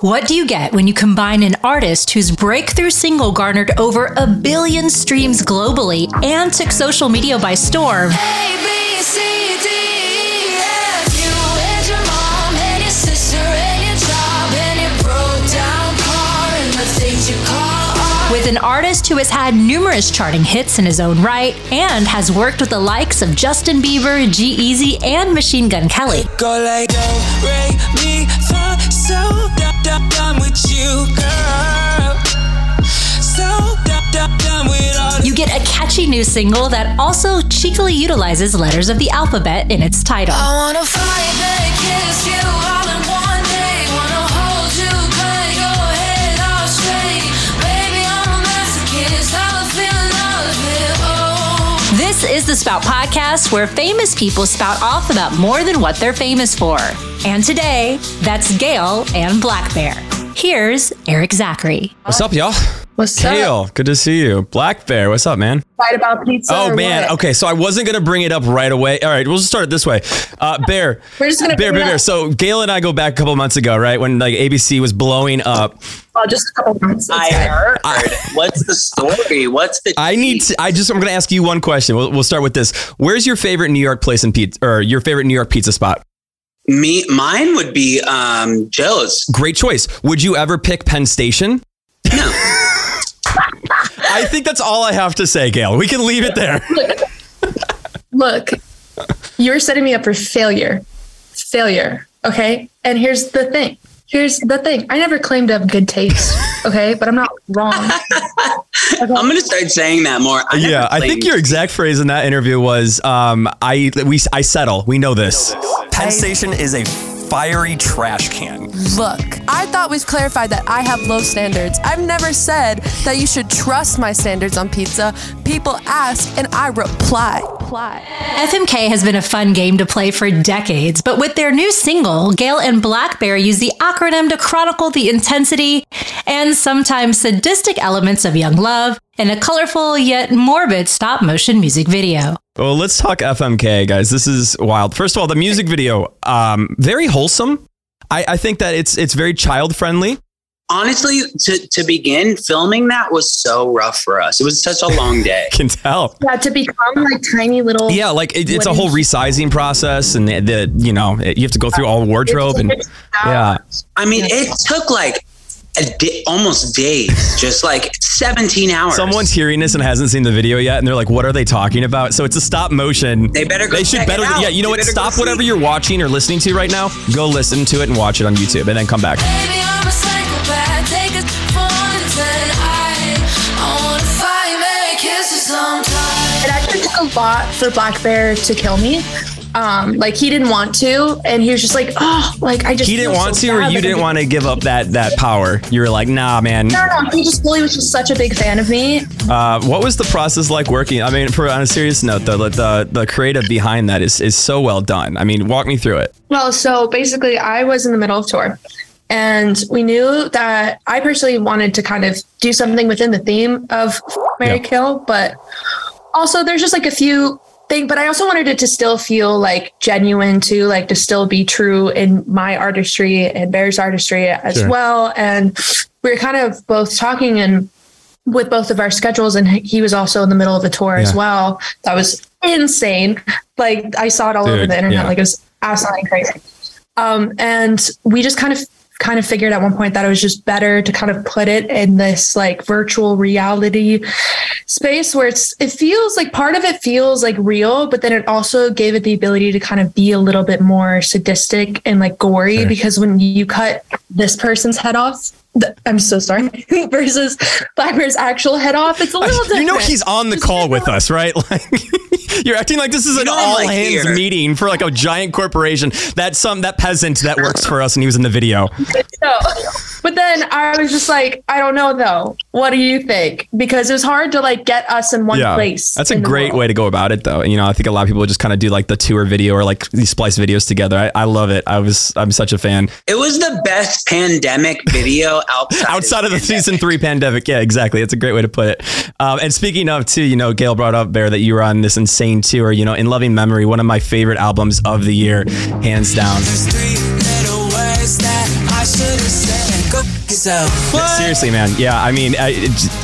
What do you get when you combine an artist whose breakthrough single garnered over a billion streams globally and took social media by storm? A, B, C, D, With an artist who has had numerous charting hits in his own right and has worked with the likes of Justin Bieber, G-Eazy, and Machine Gun Kelly. Go like re mi so done, done with you. So You get a catchy new single that also cheekily utilizes letters of the alphabet in its title. Is the Spout Podcast, where famous people spout off about more than what they're famous for. And today, that's Gayle and Blackbear. Here's Erik Zachary. What's up, y'all? What's Kale, good to see you. Black Bear, what's up, man? up? Fight about pizza. Oh man, what? okay. So I wasn't gonna bring it up right away. All right, we'll just start it this way. Uh, Bear, We're just gonna Bear, bring Bear, it Bear. So Gayle and I go back a couple months ago, right? When like ABC was blowing up. Well, just a couple months. I heard. What's the story? What's the? I need to. I just. I'm gonna ask you one question. We'll, we'll start with this. Where's your favorite New York place in pizza, or your favorite New York pizza spot? Me, mine would be um, Joe's. Great choice. Would you ever pick Penn Station? No, I think that's all I have to say, Gayle. We can leave it there. Look, you're setting me up for failure. Failure. Okay. And here's the thing. Here's the thing. I never claimed to have good taste. Okay. But I'm not wrong. I'm gonna start saying that more. I never Yeah, I think your exact phrase in that interview was, um, "I we I settle. We know this." Penn Station is a fiery trash can. Look, I thought we've clarified that I have low standards. I've never said that you should trust my standards on pizza. People ask and I reply. reply. FMK has been a fun game to play for decades, but with their new single, Gayle and Blackbear use the acronym to chronicle the intensity and sometimes sadistic elements of young love in a colorful yet morbid stop motion music video. Well, let's talk FMK, guys. This is wild. First of all, the music video, um, very wholesome. I, I think that it's it's very child friendly. honestly to to begin filming that was so rough for us. It was such a long day. Can tell. yeah. To become like tiny little. Yeah, like it, it's a whole resizing process, and the, the you know you have to go through all the wardrobe and yeah. I mean, it took like a di- almost days, just like 17 hours. Someone's hearing this and hasn't seen the video yet, and they're like, "What are they talking about?" So it's a stop motion. They better go They should check better. it out. Yeah, you know They what? better go Stop see. whatever you're watching or listening to right now. Go listen to it and watch it on YouTube, and then come back. Baby, I'm a psychopath. Take it for ten. I, I wanna fight, make kisses sometimes. It actually took a lot for Blackbear to kill me. Um, like he didn't want to, and he was just like, oh, like I just. He didn't want so to, or you like, didn't want to give up that that power. You were like, "Nah, man." No, no, he just fully was just such a big fan of me. Uh, what was the process like working? I mean, for on a serious note, though, the the, the creative behind that is is so well done. I mean, walk me through it. Well, so basically, I was in the middle of tour, and we knew that I personally wanted to kind of do something within the theme of Mary Yeah. Kill, but also there's just like a few things. But I also wanted it to still feel like genuine too, like to still be true in my artistry and Bear's artistry as Sure. well. And we were kind of both talking and with both of our schedules, and he was also in the middle of a tour as well. That was insane. Like I saw it all over the internet. yeah. Like it was absolutely crazy. Um, and we just kind of kind of figured at one point that it was just better to kind of put it in this like virtual reality space where it's it feels like part of it feels like real, but then it also gave it the ability to kind of be a little bit more sadistic and like gory Sure. because when you cut this person's head off. Th- I'm so sorry. versus Blackbear's actual head off, it's a little different. You know he's on the call with us, right? Like you're acting like this is an all like, hands here. meeting for like a giant corporation. That's some that peasant that works for us and he was in the video. So, but then I was just like, I don't know though. What do you think? Because it was hard to like get us in one yeah. place. That's a great way to go about it though. You know, I think a lot of people just kind of do like the tour video or like these splice videos together. I, I love it. I was I'm such a fan. It was the best pandemic video outside, outside of the pandemic. season three pandemic. Yeah, exactly. It's a great way to put it. Um, and speaking of too, you know, Gayle brought up Bear that you were on this insane tour. You know, in loving memory, one of my favorite albums of the year, hands down. There's three little words that I should have said. myself. Seriously, man. Yeah, I mean, I-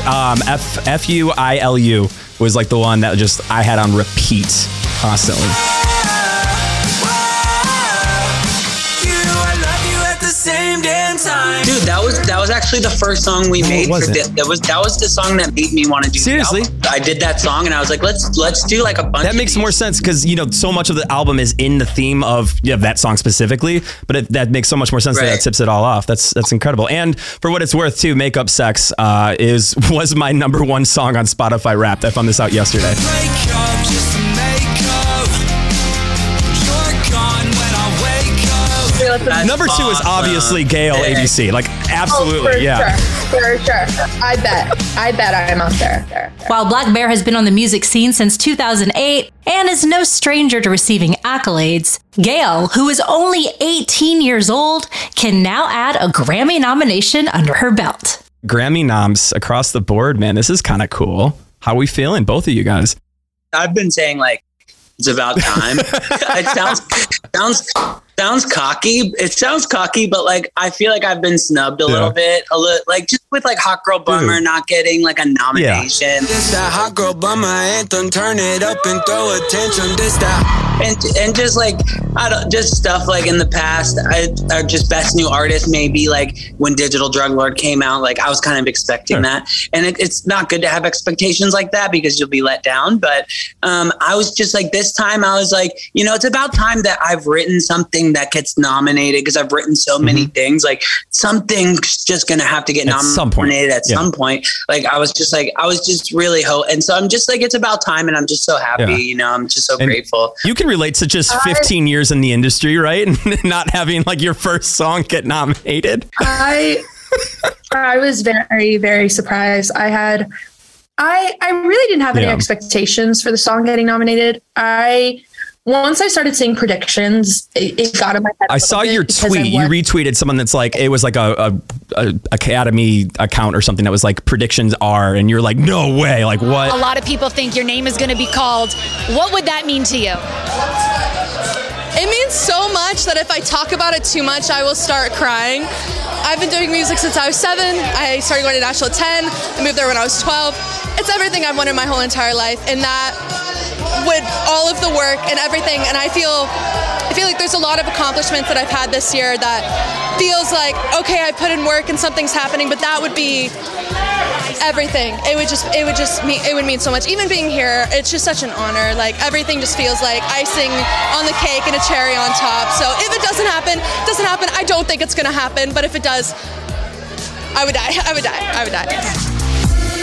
um, F F U I L U was like the one that just I had on repeat constantly. Was that was actually the first song we made. was for it? thi- that was that was the song that made me want to do. the Seriously? album. I did that song and I was like, let's let's do like a bunch. That of makes these. more sense because you know so much of the album is in the theme of yeah, that song specifically, but it, that makes so much more sense that Right. that tips it all off. That's that's incredible. And for what it's worth, too, "Make Up Sex" uh, is was my number one song on Spotify Wrapped. I found this out yesterday. That's Number two is obviously Gayle Yeah. ABC. Like Oh, absolutely, for yeah. sure, for sure. I bet, I bet I'm up there. there. While Blackbear has been on the music scene since 2008 and is no stranger to receiving accolades, Gayle, who is only 18 years old, can now add a Grammy nomination under her belt. Grammy noms across the board, man. This is kind of cool. How we feeling, both of you guys? I've been saying like it's about time. it sounds sounds sounds cocky. It sounds cocky, but like I feel like I've been snubbed a Yeah. little bit. A little like just with like Hot Girl Bummer not getting like a nomination. This that hot girl bummer anthem. Turn it up and throw attention. This that. and and just like I don't just stuff like in the past, I or just best new artist maybe like when Digital Drug Lord came out, like I was kind of expecting Sure. that, and it, it's not good to have expectations like that because you'll be let down. But um, I was just like this time, I was like, you know, it's about time that I've written something that gets nominated because I've written so many things. Like something's just gonna have to get Mm-hmm. At some point. nominated at Yeah. some point. Like I was just like I was just really hope, and so I'm just like it's about time, and I'm just so happy. Yeah. You know, I'm just so And- grateful. You can relate to just 15 years in the industry, right? Not having like your first song get nominated. I I was very very surprised. I had I I really didn't have any Yeah. expectations for the song getting nominated. I once I started seeing predictions, it, it got in my head. I saw your tweet. You retweeted someone that's like it was like a, a, a academy account or something that was like predictions are, and you're like, no way, like what? A lot of people think your name is going to be called. What would that mean to you? It means so much that if I talk about it too much, I will start crying. I've been doing music since I was seven. I started going to Nashville at 10. I moved there when I was 12. It's everything I've wanted my whole entire life. And that, with all of the work and everything, and I feel, I feel like there's a lot of accomplishments that I've had this year that feels like, okay, I put in work and something's happening, but that would be everything. It would just it would just mean it would mean so much. Even being here, it's just such an honor. Like everything just feels like icing on the cake and a cherry on top. So if it doesn't happen, it doesn't happen. I don't think it's gonna happen, but if it does, I would die. I would die. I would die.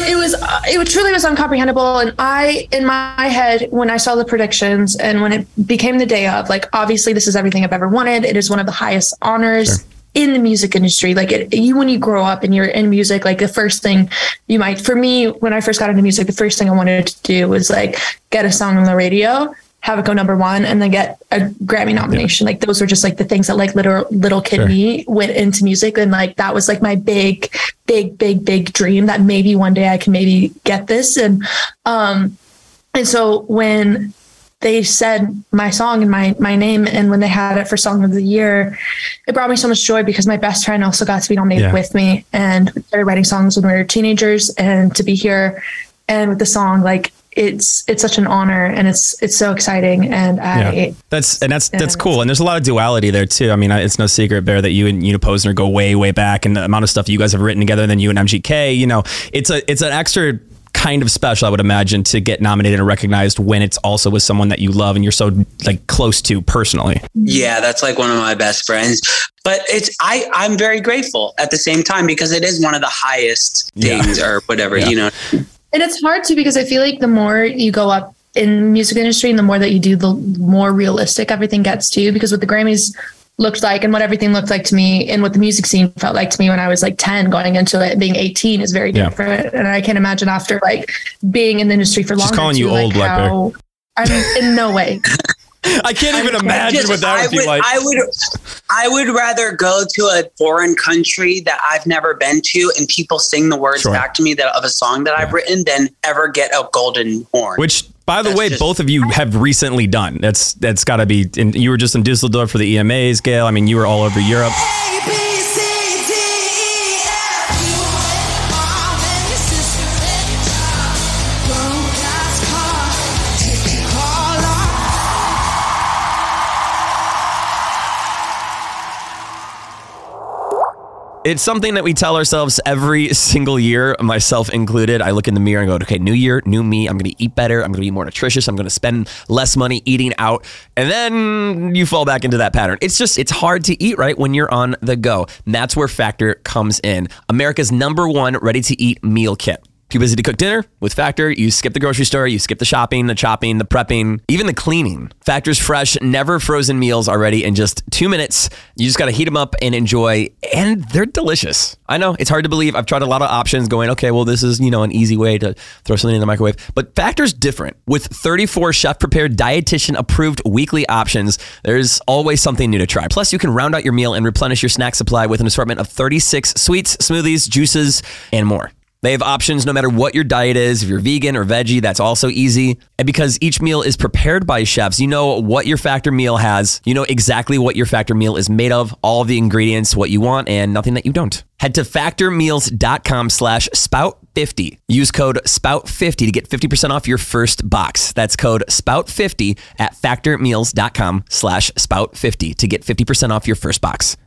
it was uh, it was- truly was incomprehensible and i in my head when i saw the predictions and when it became the day of like obviously this is everything i've ever wanted it is one of the highest honors in the music industry like it, you when you grow up and you're in music like the first thing you might for me when i first got into music the first thing i wanted to do was like get a song on the radio have it go number one and then get a Grammy nomination. Like those were just like the things that like little little kid Sure. me went into music and like that was like my big, big, big, big dream that maybe one day I can maybe get this. And um and so when they said my song and my my name and when they had it for song of the year it brought me so much joy because my best friend also got to be nominated Yeah. with me and we started writing songs when we were teenagers and to be here and with the song like it's it's such an honor and it's it's so exciting and I Yeah. That's and that's that's cool. And there's a lot of duality there too. I mean, it's no secret, Bear, that you and Una Posner go way, way back, and the amount of stuff you guys have written together. And then you and MGK, you know, it's a it's an extra kind of special, I would imagine, to get nominated and recognized when it's also with someone that you love and you're so like close to personally. Yeah, that's like one of my best friends. But it's I I'm very grateful at the same time because it is one of the highest Yeah. things or whatever, Yeah. you know. And it's hard too because I feel like the more you go up in the music industry and the more that you do, the more realistic everything gets to you. Because with the Grammys looked like and what everything looked like to me and what the music scene felt like to me when I was like 10 going into it being 18 is very Yeah. different. And I can't imagine after like being in the industry for long She's longer. calling you too, like, old, Blackbear. how- I'm in no way. I can't even I imagine just- what that I would be like. I would, I would rather go to a foreign country that I've never been to and people sing the words Sure. back to me that of a song that I've written than ever get a golden horn. Which, by the That's way, just- both of you have recently done. That's that's got to be. And you were just in Düsseldorf for the EMAs, Gayle. I mean, you were all over Europe. It's something that we tell ourselves every single year, myself included. I look in the mirror and go, okay, new year, new me. I'm going to eat better. I'm going to be more nutritious. I'm going to spend less money eating out. And then you fall back into that pattern. It's just, it's hard to eat right when you're on the go. And that's where Factor comes in. America's number one ready to eat meal kit. Too busy to cook dinner? With Factor, you skip the grocery store, you skip the shopping, the chopping, the prepping, even the cleaning. Factor's fresh, never frozen meals are ready in just two minutes. You just gotta heat them up and enjoy, and they're delicious. I know it's hard to believe. I've tried a lot of options going, okay, well, this is, you know, an easy way to throw something in the microwave. But Factor's different. With 34 chef prepared, dietitian approved weekly options, there's always something new to try. Plus, you can round out your meal and replenish your snack supply with an assortment of 36 sweets, smoothies, juices, and more. They have options no matter what your diet is. If you're vegan or veggie, that's also easy. And because each meal is prepared by chefs, you know what your factor meal has. You know exactly what your factor meal is made of, all of the ingredients, what you want, and nothing that you don't. Head to factormeals.com slash spout50. Use code spout50 to get 50% off your first box. That's code spout50 at factormeals.com slash spout50 to get 50% off your first box.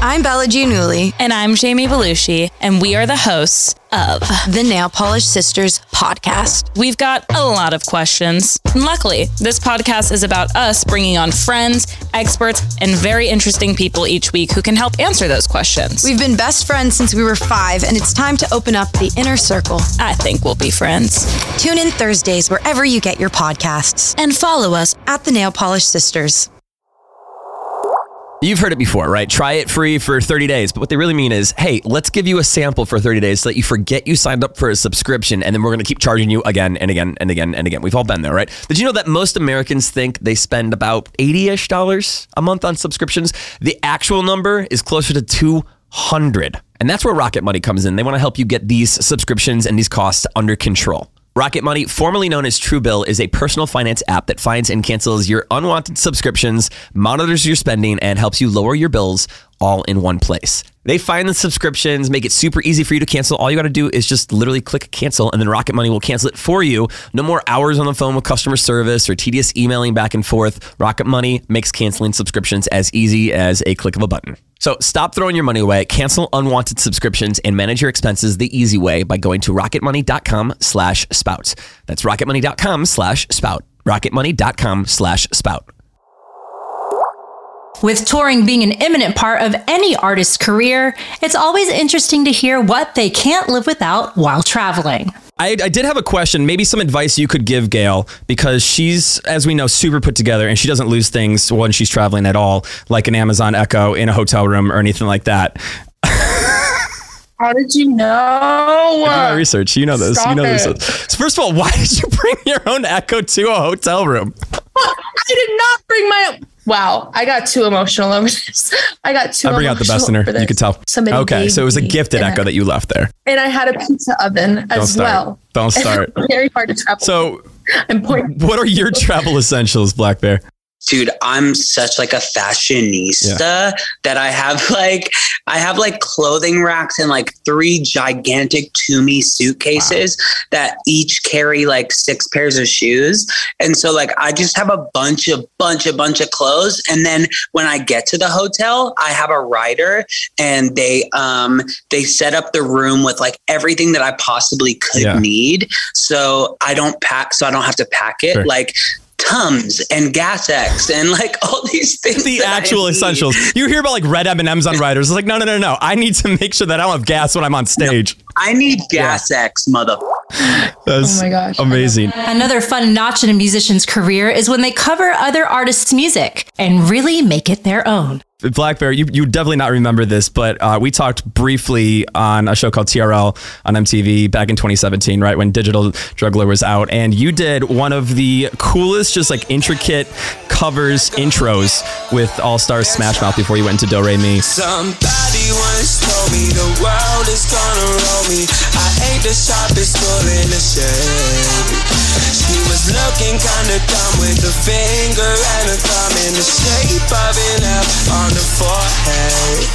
I'm Bella Giannulli, And I'm Jamie Belushi, and we are the hosts of. the Nail Polish Sisters podcast. We've got a lot of questions. And luckily, this podcast is about us bringing on friends, experts, and very interesting people each week who can help answer those questions. We've been best friends since we were five, and it's time to open up the inner circle. I think we'll be friends. Tune in Thursdays wherever you get your podcasts And follow us. at the Nail Polish Sisters. You've heard it before, right? Try it free for 30 days. But what they really mean is, hey, let's give you a sample for 30 days so that you forget you signed up for a subscription and then we're going to keep charging you again and again and again and again. We've all been there, right? Did you know that most Americans think they spend about 80 ish dollars a month on subscriptions? The actual number is closer to 200. And that's where Rocket Money comes in. They want to help you get these subscriptions and these costs under control. Rocket Money, formerly known as Truebill, is a personal finance app that finds and cancels your unwanted subscriptions, monitors your spending, and helps you lower your bills all in one place. They find the subscriptions, make it super easy for you to cancel. All you got to do is just literally click cancel, and then Rocket Money will cancel it for you. No more hours on the phone with customer service or tedious emailing back and forth. Rocket Money makes canceling subscriptions as easy as a click of a button. So stop throwing your money away, cancel unwanted subscriptions, and manage your expenses the easy way by going to rocketmoney.com slash spout. That's rocketmoney.com slash spout. rocketmoney.com slash spout. With touring being an imminent part of any artist's career, it's always interesting to hear what they can't live without while traveling. I, I did have a question, maybe some advice you could give Gayle, because she's, as we know, super put together and she doesn't lose things when she's traveling at all, like an Amazon Echo in a hotel room or anything like that. How did you know? My research. You know this. you know this. it. So first of all, why did you bring your own Echo to a hotel room? I did not bring my. Wow, I got too emotional over this. I got too. I bring out the best in her. You could tell. Somebody okay, gave so it was a me gifted an Echo that you left there. and I had a pizza oven Don't as start. well. Don't start. Very hard to travel. So, point. what are your travel essentials, Blackbear? Dude i'm such like a fashionista that i have like i have like clothing racks and like three gigantic Tumi suitcases that each carry like six pairs of shoes. And so like i just have a bunch of bunch of bunch of clothes. And then when i get to the hotel i have a rider and they um they set up the room with like everything that i possibly could Yeah. need. So i don't pack so i don't have to pack it. Sure. like Tums and Gas X and like all these things. The that I actual need. essentials. You hear about like red M and M's on riders. It's like no, no, no, no. I need to make sure that I don't have gas when I'm on stage. I need Gas X, mother. That's Oh my gosh. amazing. Another fun notch in a musician's career is when they cover other artists' music and really make it their own. Blackbear, you, you definitely not remember this, but uh, we talked briefly on a show called TRL on MTV back in 2017, right when Digital Drug Lord was out, and you did one of the coolest, just like intricate covers intros with All Stars Smash Mouth before you went into Do Re Mi. Somebody once told me the world is gonna roll me. I ain't the sharpest tool in the shade. She was looking kinda dumb with a finger and a thumb in the shape of an F on the forehead.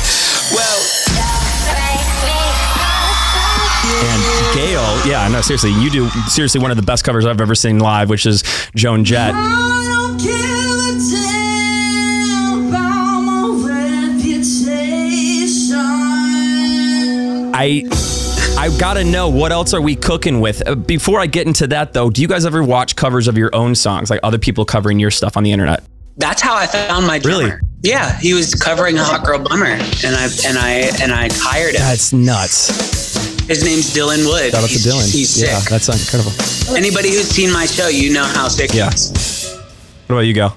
Well, And Gayle, yeah, no, seriously, you do seriously one of the best covers I've ever seen live, which is Joan Jett. I I gotta know what else are we cooking with. Uh, Before I get into that though, do you guys ever watch covers of your own songs, like other people covering your stuff on the internet? That's how I found my drummer. Really? Yeah, he was covering Hot Girl Bummer, and I and I and I hired him. That's nuts. His name's Dylan Wood. Shout out to He's- Dylan. He's sick. yeah, that's incredible. Anybody who's seen my show, you know how sick Yeah. he is. What about you, go?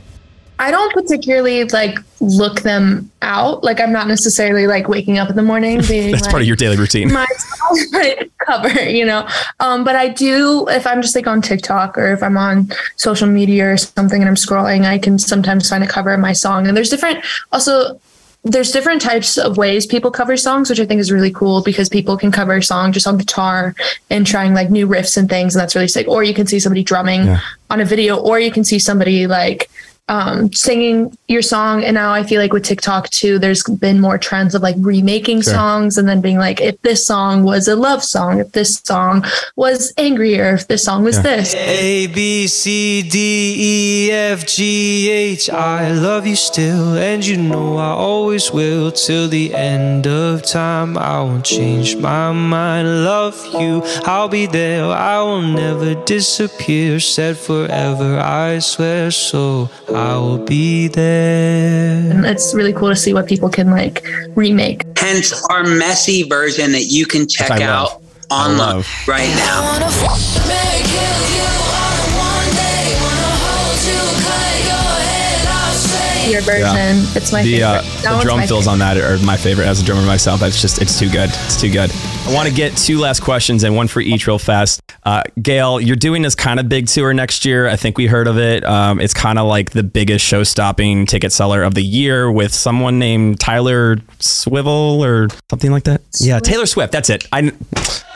I don't particularly like look them out. Like I'm not necessarily like waking up in the morning being That's like, part of your daily routine. my cover, you know. Um, but I do if I'm just like on TikTok or if I'm on social media or something and I'm scrolling, I can sometimes find a cover of my song. And there's different also there's different types of ways people cover songs, which I think is really cool because people can cover a song just on guitar and trying like new riffs and things, and that's really sick. Or you can see somebody drumming Yeah. on a video, or you can see somebody like um, singing your song. And now I feel like with TikTok too, there's been more trends of like remaking Sure. songs and then being like, if this song was a love song, if this song was angrier, if this song was Yeah. this. A B C D E F G H I love you still and you know I always will till the end of time I won't change my mind love you I'll be there I will never disappear said forever I swear so I will be there And it's really cool to see what people can like remake. Hence our messy version that you can check I out love. On love. love right now. Wanna f- make you all in one day. Wanna hold you, cut your head off straight. Your version, it's my the favorite. uh, the drum my fills favorite. on that are my favorite as a drummer myself. It's just it's too good. It's too good. I want to get two last questions and one for each real fast. Uh, Gayle, you're doing this kind of big tour next year. I think we heard of it. Um, it's kind of like the biggest show-stopping ticket seller of the year with someone named Tyler Swivel or something like that. Yeah, Taylor Swift. That's it. I,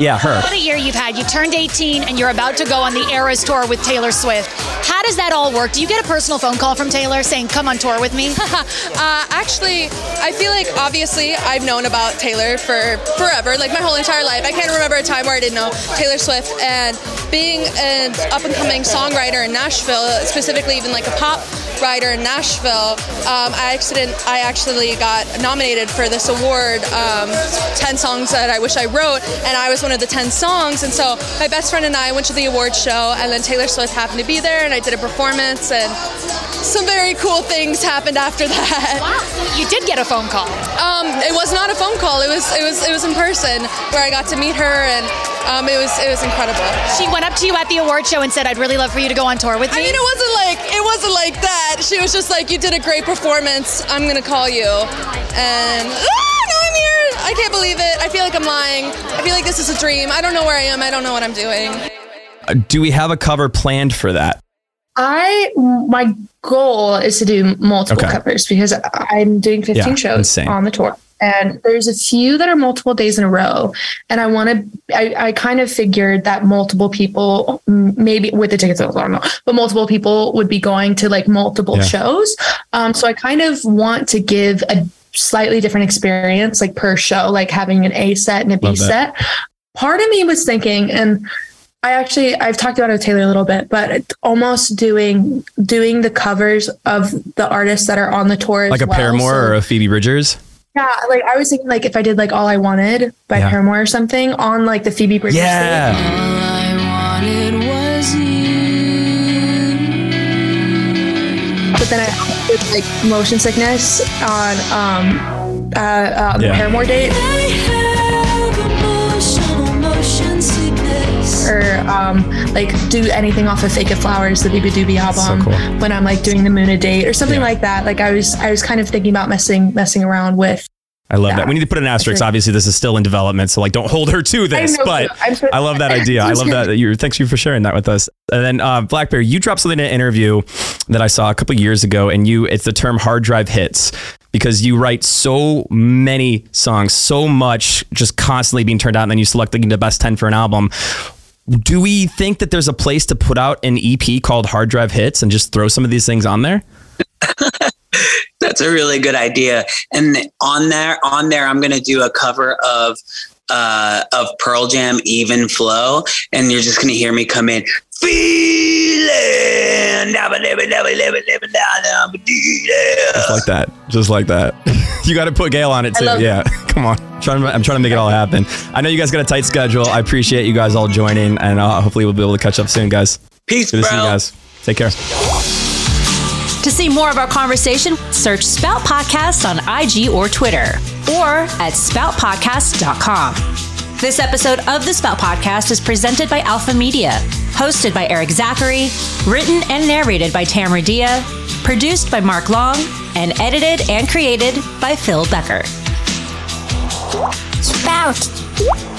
yeah, her. What a year you've had. You turned 18 and you're about to go on the Eras tour with Taylor Swift. How does that all work? Do you get a personal phone call from Taylor saying, come on tour with me? uh, actually, I feel like obviously I've known about Taylor for forever, like my whole entire life. I can't remember a time where I didn't know Taylor Swift. And being an up and coming songwriter in Nashville, specifically even like a pop writer in Nashville, um, I accident I actually got nominated for this award, um, 10 songs that I wish I wrote, and I was one of the 10 songs. And so my best friend and I went to the award show, and then Taylor Swift happened to be there, and I did a performance, and some very cool things happened after that. wow, so you did get a phone call. Um, it was not a phone call. It was it was it was in person where I got to meet her, and um, it was it was incredible. She went up to you at the award show and said, I'd really love for you to go on tour with me. I mean, it wasn't like it wasn't like that. She was just like, "You did a great performance. I'm gonna call you," and ah, now I'm here. I can't believe it. I feel like I'm lying. I feel like this is a dream. I don't know where I am. I don't know what I'm doing. Uh, Do we have a cover planned for that? I my goal is to do multiple Okay. covers because I'm doing 15 Yeah, shows insane. on the tour. And there's a few that are multiple days in a row. And I want to, I, I kind of figured that multiple people, maybe with the ticket sales, I don't know, but multiple people would be going to like multiple Yeah. shows. Um, so I kind of want to give a slightly different experience, like per show, like having an A set and a B set. Part of me was thinking, and I actually I've talked about it with Taylor a little bit, but it's almost doing doing the covers of the artists that are on the tour, Like a well. Paramore So, or a Phoebe Bridgers? yeah, like I was thinking like if I did like All I Wanted by Yeah. Paramore or something on like the Phoebe Bridgers. Yeah. All I wanted was you. but then I with like motion sickness on um uh, uh the Yeah. Paramore date or um like do anything off of Fake It Flowers, the Beabadoobee album cool. when I'm like doing the MUNA date or something Yeah. like that. Like I was I was kind of thinking about messing messing around with I love Yeah. that. We need to put an asterisk. Obviously, this is still in development, so like, don't hold her to this. but sure- I love that idea. I love that. that you thanks you for sharing that with us. And then uh, Blackberry, you dropped something in an interview that I saw a couple years ago, and you it's the term hard drive hits because you write so many songs, so much, just constantly being turned out, and then you select the best ten for an album. Do we think that there's a place to put out an EP called Hard Drive Hits and just throw some of these things on there? That's a really good idea. And on there, on there, I'm going to do a cover of uh, of Pearl Jam, Even Flow, and you're just going to hear me come in. D-Land. Just like that. Just like that. you got to put Gayle on it too. love- Yeah. Come on. I'm trying, to, I'm trying to make it all happen. I know you guys got a tight schedule. I appreciate you guys all joining, and uh, hopefully we'll be able to catch up soon, guys. Peace, Good to see you guys. Take care. To see more of our conversation, search Spout Podcast on IG or Twitter or at spoutpodcast.com. This episode of the Spout Podcast is presented by Alpha Media, hosted by Erik Zachary, written and narrated by Tamra Dia, produced by Mark Long, and edited and created by Phil Becker. Spout.